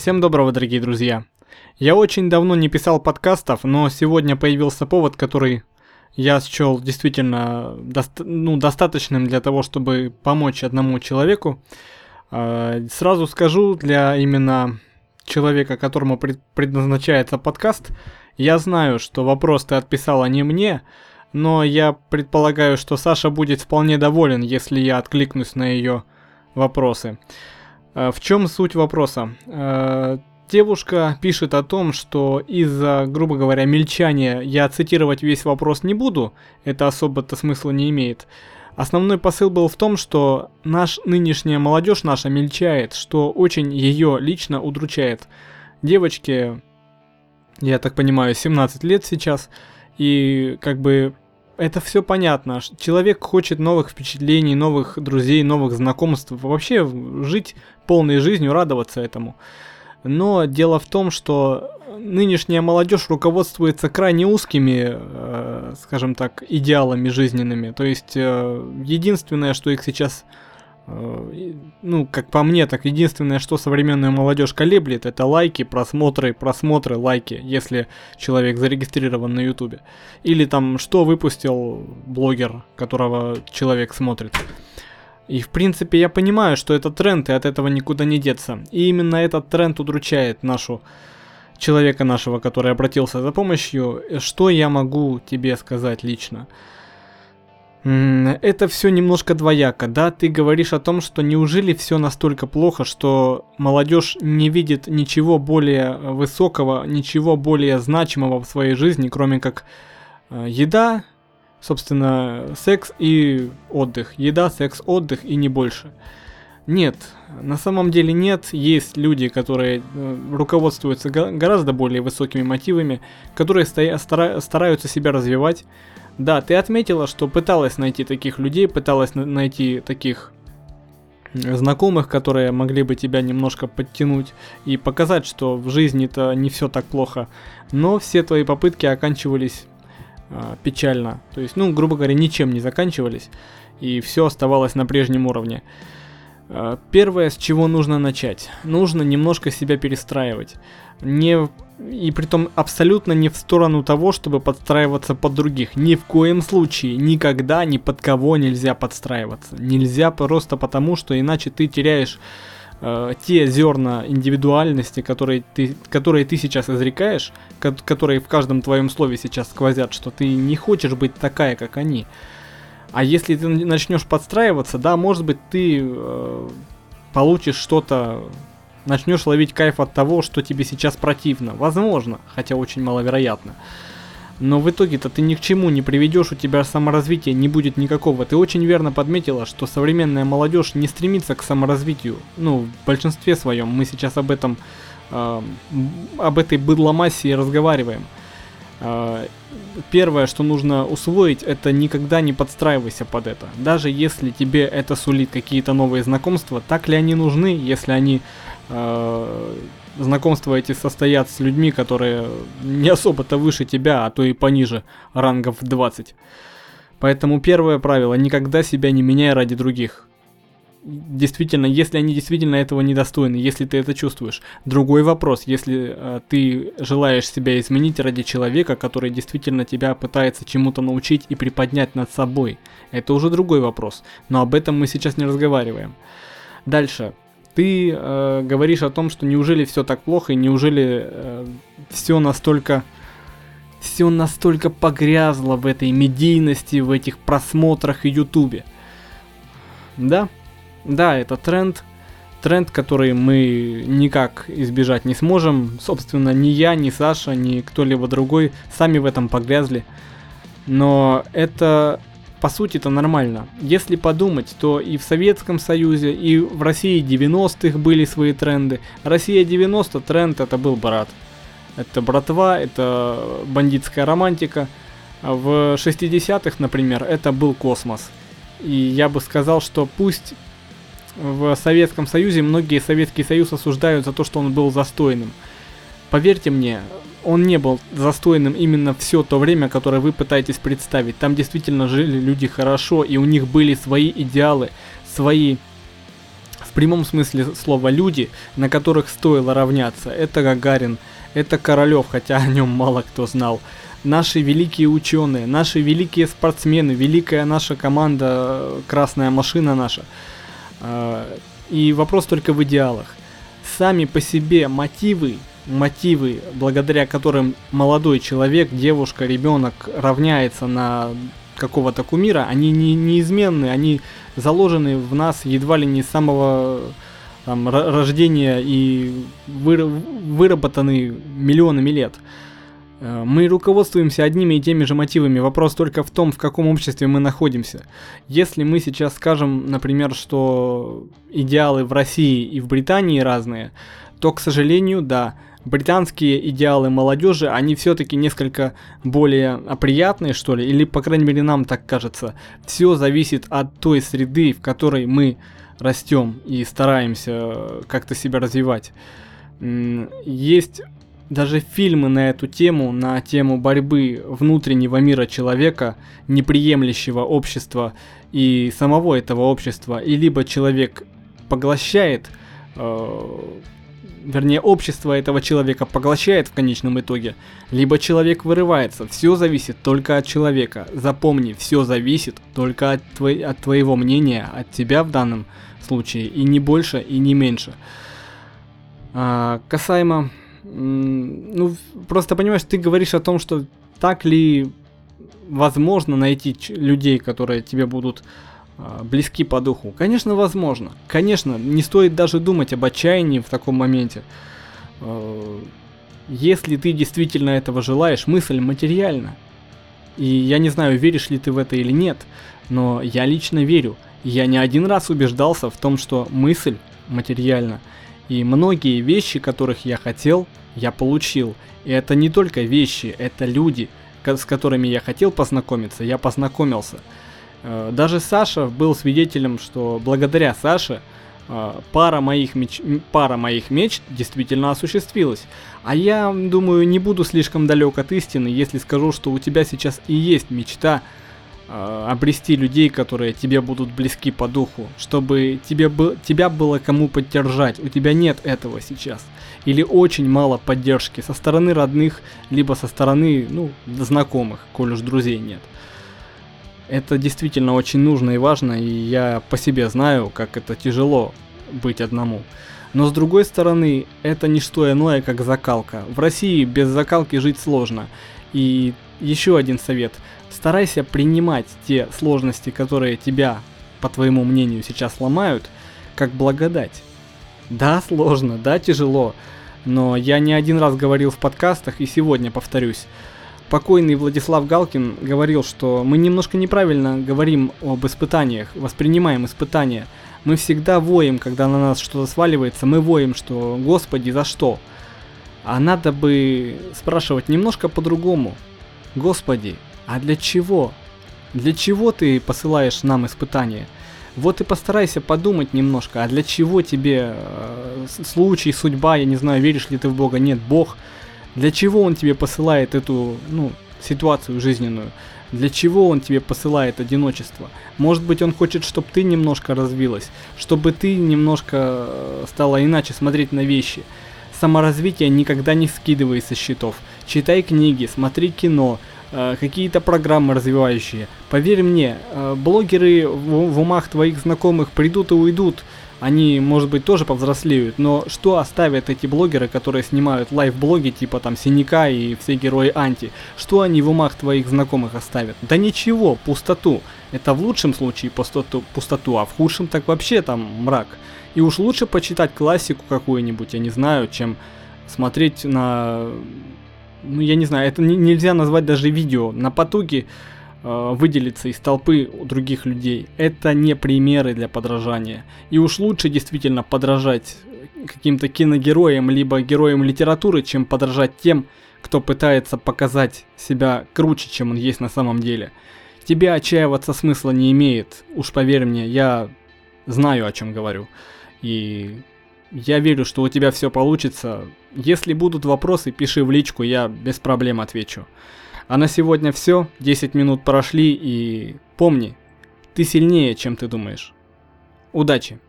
Всем доброго, дорогие друзья. Я очень давно не писал подкастов, но сегодня появился повод, который я счел действительно доста- ну, достаточным для того, чтобы помочь одному человеку. Э, сразу скажу, для именно человека, которому пред- предназначается подкаст, я знаю, что вопрос ты отписала не мне, но я предполагаю, что Саша будет вполне доволен, если я откликнусь на ее вопросы. В чем суть вопроса? Э, девушка пишет о том, что из-за, грубо говоря, мельчания я цитировать весь вопрос не буду, это особо-то смысла не имеет. Основной посыл был в том, что наш нынешняя молодежь наша мельчает, что очень ее лично удручает. Девочке, я так понимаю, 17 лет сейчас, и как бы это все понятно. Человек хочет новых впечатлений, новых друзей, новых знакомств, вообще жить полной жизнью, радоваться этому. Но дело в том, что нынешняя молодежь руководствуется крайне узкими, э, скажем так, идеалами жизненными. То есть э, единственное, что их сейчас ну, как по мне, так единственное, что современная молодежь колеблет, это лайки, просмотры, просмотры, лайки, если человек зарегистрирован на ютубе. Или там, что выпустил блогер, которого человек смотрит. И в принципе я понимаю, что это тренд, и от этого никуда не деться. И именно этот тренд удручает нашу человека нашего, который обратился за помощью. Что я могу тебе сказать лично? Это все немножко двояко, да? Ты говоришь о том, что неужели все настолько плохо, что молодежь не видит ничего более высокого, ничего более значимого в своей жизни, кроме как э, еда, собственно, секс и отдых. Еда, секс, отдых и не больше. Нет, на самом деле нет. Есть люди, которые э, руководствуются гораздо более высокими мотивами, которые стараются себя развивать, да, ты отметила, что пыталась найти таких людей, пыталась найти таких знакомых, которые могли бы тебя немножко подтянуть и показать, что в жизни-то не все так плохо. Но все твои попытки оканчивались э, печально. То есть, ну, грубо говоря, ничем не заканчивались. И все оставалось на прежнем уровне. Первое, с чего нужно начать. Нужно немножко себя перестраивать. Не и притом абсолютно не в сторону того, чтобы подстраиваться под других. Ни в коем случае, никогда ни под кого нельзя подстраиваться. Нельзя просто потому, что иначе ты теряешь э, те зерна индивидуальности, которые ты, которые ты сейчас изрекаешь, ко- которые в каждом твоем слове сейчас сквозят, что ты не хочешь быть такая, как они. А если ты начнешь подстраиваться, да, может быть, ты э, получишь что-то начнешь ловить кайф от того, что тебе сейчас противно. Возможно, хотя очень маловероятно. Но в итоге-то ты ни к чему не приведешь, у тебя саморазвития не будет никакого. Ты очень верно подметила, что современная молодежь не стремится к саморазвитию. Ну, в большинстве своем. Мы сейчас об этом, э, об этой быдломассе разговариваем. Э, первое, что нужно усвоить, это никогда не подстраивайся под это. Даже если тебе это сулит какие-то новые знакомства, так ли они нужны, если они э, знакомства эти состоят с людьми, которые не особо-то выше тебя, а то и пониже рангов 20. Поэтому первое правило, никогда себя не меняй ради других. Действительно, если они действительно этого недостойны, если ты это чувствуешь. Другой вопрос, если э, ты желаешь себя изменить ради человека, который действительно тебя пытается чему-то научить и приподнять над собой. Это уже другой вопрос, но об этом мы сейчас не разговариваем. Дальше ты э, говоришь о том, что неужели все так плохо, и неужели э, все настолько все настолько погрязло в этой медийности, в этих просмотрах и ютубе. Да, да, это тренд, тренд, который мы никак избежать не сможем. Собственно, ни я, ни Саша, ни кто-либо другой сами в этом погрязли. Но это по сути это нормально. Если подумать, то и в Советском Союзе, и в России 90-х были свои тренды. Россия 90 тренд это был брат. Это братва, это бандитская романтика. А в 60-х, например, это был космос. И я бы сказал, что пусть в Советском Союзе многие Советский Союз осуждают за то, что он был застойным. Поверьте мне, он не был застойным именно все то время, которое вы пытаетесь представить. Там действительно жили люди хорошо, и у них были свои идеалы, свои, в прямом смысле слова люди, на которых стоило равняться. Это Гагарин, это Королев, хотя о нем мало кто знал. Наши великие ученые, наши великие спортсмены, великая наша команда, красная машина наша. А, и вопрос только в идеалах. Сами по себе мотивы, мотивы, благодаря которым молодой человек, девушка, ребенок равняется на какого-то кумира, они не, неизменны, они заложены в нас едва ли не с самого там, рождения и выработаны миллионами лет. Э, мы руководствуемся одними и теми же мотивами, вопрос только в том, в каком обществе мы находимся. Если мы сейчас скажем, например, что идеалы в России и в Британии разные, то, к сожалению, да, британские идеалы молодежи, они все-таки несколько более приятные, что ли, или, по крайней мере, нам так кажется. Все зависит от той среды, в которой мы растем и стараемся как-то себя развивать. Есть даже фильмы на эту тему, на тему борьбы внутреннего мира человека, неприемлющего общества и самого этого общества, и либо человек поглощает э, вернее, общество этого человека поглощает в конечном итоге, либо человек вырывается. Все зависит только от человека. Запомни, все зависит только от, твой, от твоего мнения, от тебя в данном случае, и не больше, и не меньше. А, касаемо, ну, просто понимаешь, ты говоришь о том, что так ли возможно найти людей, которые тебе будут а, близки по духу? Конечно, возможно. Конечно, не стоит даже думать об отчаянии в таком моменте. А, если ты действительно этого желаешь, мысль материальна. И я не знаю, веришь ли ты в это или нет, но я лично верю. Я не один раз убеждался в том, что мысль материальна. И многие вещи, которых я хотел, я получил. И это не только вещи, это люди, с которыми я хотел познакомиться, я познакомился. Э, даже Саша был свидетелем, что благодаря Саше э, пара моих, меч... пара моих мечт действительно осуществилась. А я думаю, не буду слишком далек от истины, если скажу, что у тебя сейчас и есть мечта обрести людей, которые тебе будут близки по духу, чтобы тебе бы, тебя было кому поддержать. У тебя нет этого сейчас. Или очень мало поддержки со стороны родных, либо со стороны, ну, знакомых, коль уж друзей нет. Это действительно очень нужно и важно, и я по себе знаю, как это тяжело быть одному. Но с другой стороны, это не что иное, как закалка. В России без закалки жить сложно. И еще один совет. Старайся принимать те сложности, которые тебя, по твоему мнению, сейчас ломают, как благодать. Да, сложно, да, тяжело. Но я не один раз говорил в подкастах и сегодня повторюсь покойный Владислав Галкин говорил, что мы немножко неправильно говорим об испытаниях, воспринимаем испытания. Мы всегда воем, когда на нас что-то сваливается, мы воем, что «Господи, за что?». А надо бы спрашивать немножко по-другому. «Господи, а для чего? Для чего ты посылаешь нам испытания?» Вот и постарайся подумать немножко, а для чего тебе э, случай, судьба, я не знаю, веришь ли ты в Бога, нет, Бог – для чего он тебе посылает эту, ну, ситуацию жизненную? Для чего он тебе посылает одиночество? Может быть, он хочет, чтобы ты немножко развилась, чтобы ты немножко э, стала иначе смотреть на вещи. Саморазвитие никогда не скидывай со счетов. Читай книги, смотри кино, э, какие-то программы развивающие. Поверь мне, э, блогеры в, умах твоих знакомых придут и уйдут, они, может быть, тоже повзрослеют, но что оставят эти блогеры, которые снимают лайв-блоги типа там Синяка и все герои Анти? Что они в умах твоих знакомых оставят? Да ничего, пустоту. Это в лучшем случае пустоту, пустоту, а в худшем так вообще там мрак. И уж лучше почитать классику какую-нибудь, я не знаю, чем смотреть на... Ну, я не знаю, это нельзя назвать даже видео. На потуге Э, выделиться из толпы других людей. Это не примеры для подражания. И уж лучше действительно подражать каким-то киногероям, либо героям литературы, чем подражать тем, кто пытается показать себя круче, чем он есть на самом деле. Тебе отчаиваться смысла не имеет, уж поверь мне, я знаю, о чем говорю. И я верю, что у тебя все получится. Если будут вопросы, пиши в личку, я без проблем отвечу. А на сегодня все, 10 минут прошли и помни, ты сильнее, чем ты думаешь. Удачи!